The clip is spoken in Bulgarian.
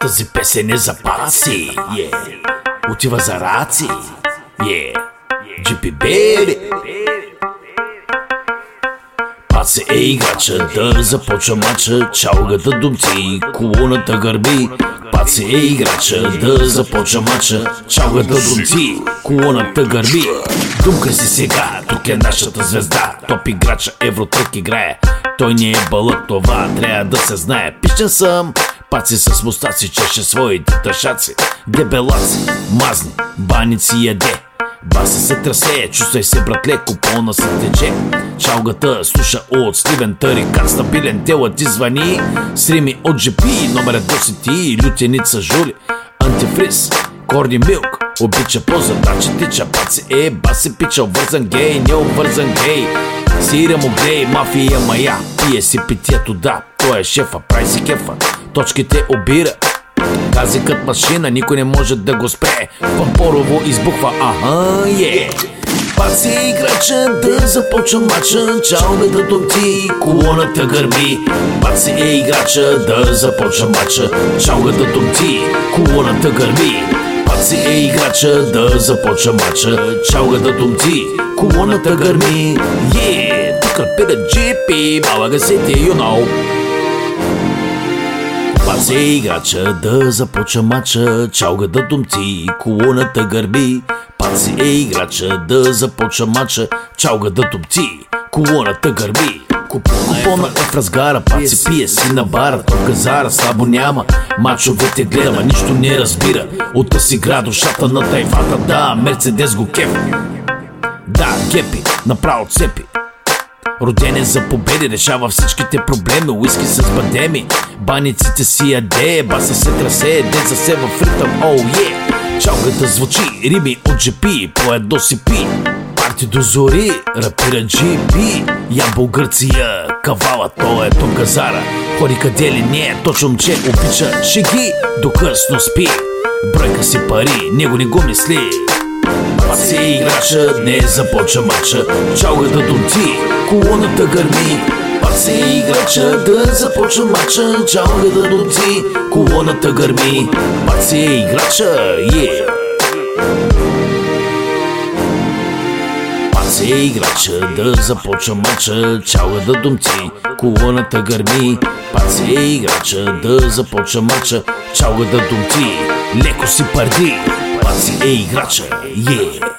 Тази песен е за паци, yeah. Отива за раци, yeah. GP Baby. Паце е играча, да започва мача, чалгата думци, колоната гърби. Паце е играча, да започва мача, чалгата думци, колоната гърби. Думка си сега, тук е нашата звезда, топ играча, Евротрък играе. Той не е бълък, това трябва да се знае. Пишен съм, Паци с мустаци чеше своите тъшаци. Дебелаци, мазни, баници яде. Баси се трасе, чувствай се братле, купона се тече. Чалгата слуша от Стивен Търи, как стабилен телът ти звъни. Срими от GP, номер до си ти, лютеница жули. Антифриз, корни милк, обича по задачи тича Паци е, баси пича, обвързан гей, не обвързан гей. Сиря му мафия мая, пие си питието да Той е шефа, прави си кефа точките обира. Гази кът машина, никой не може да го спре. Пампорово избухва, аха, е. Паци играча да започва мача Чао да топти, колоната гърби Паци е играча да започва мача Чао да топти, колоната гърби Паци е играча да започва мача да топти, колоната гърби Е, тук пида джипи, малага сети, you know Пазе играча да започва мача, чалга да думци, колоната гърби. Пази е играча да започва мача, чалга да тумци, колоната гърби. Купона е в разгара, паци пие си на бара, то газара слабо няма. Мачовете гледама, нищо не разбира. От си гра душата на тайфата, да, Мерцедес го кеф. Да, гепи, направо цепи. Роден е за победи, решава всичките проблеми Уиски с бадеми, баниците си яде Баса се трасе, деца се в ритъм, оу oh, е yeah. Чалгата звучи, рими от GP, по едно си пи. Парти до зори, рапира GP Ямбол Гърция, кавала, то е то газара. Ходи къде ли не е, точно че обича шеги До късно спи, бройка си пари, него не го мисли Паси играча, не започва мача Чалгата думци, колоната гърми. Паси играча, да започва мача Чалгата думци, колоната гърми. Паси играча, е. Паси играча, да започва мача Чалгата думци, колоната гърми Паси играча, да започва мача Чалгата думци, леко си парди Паци е играча, е.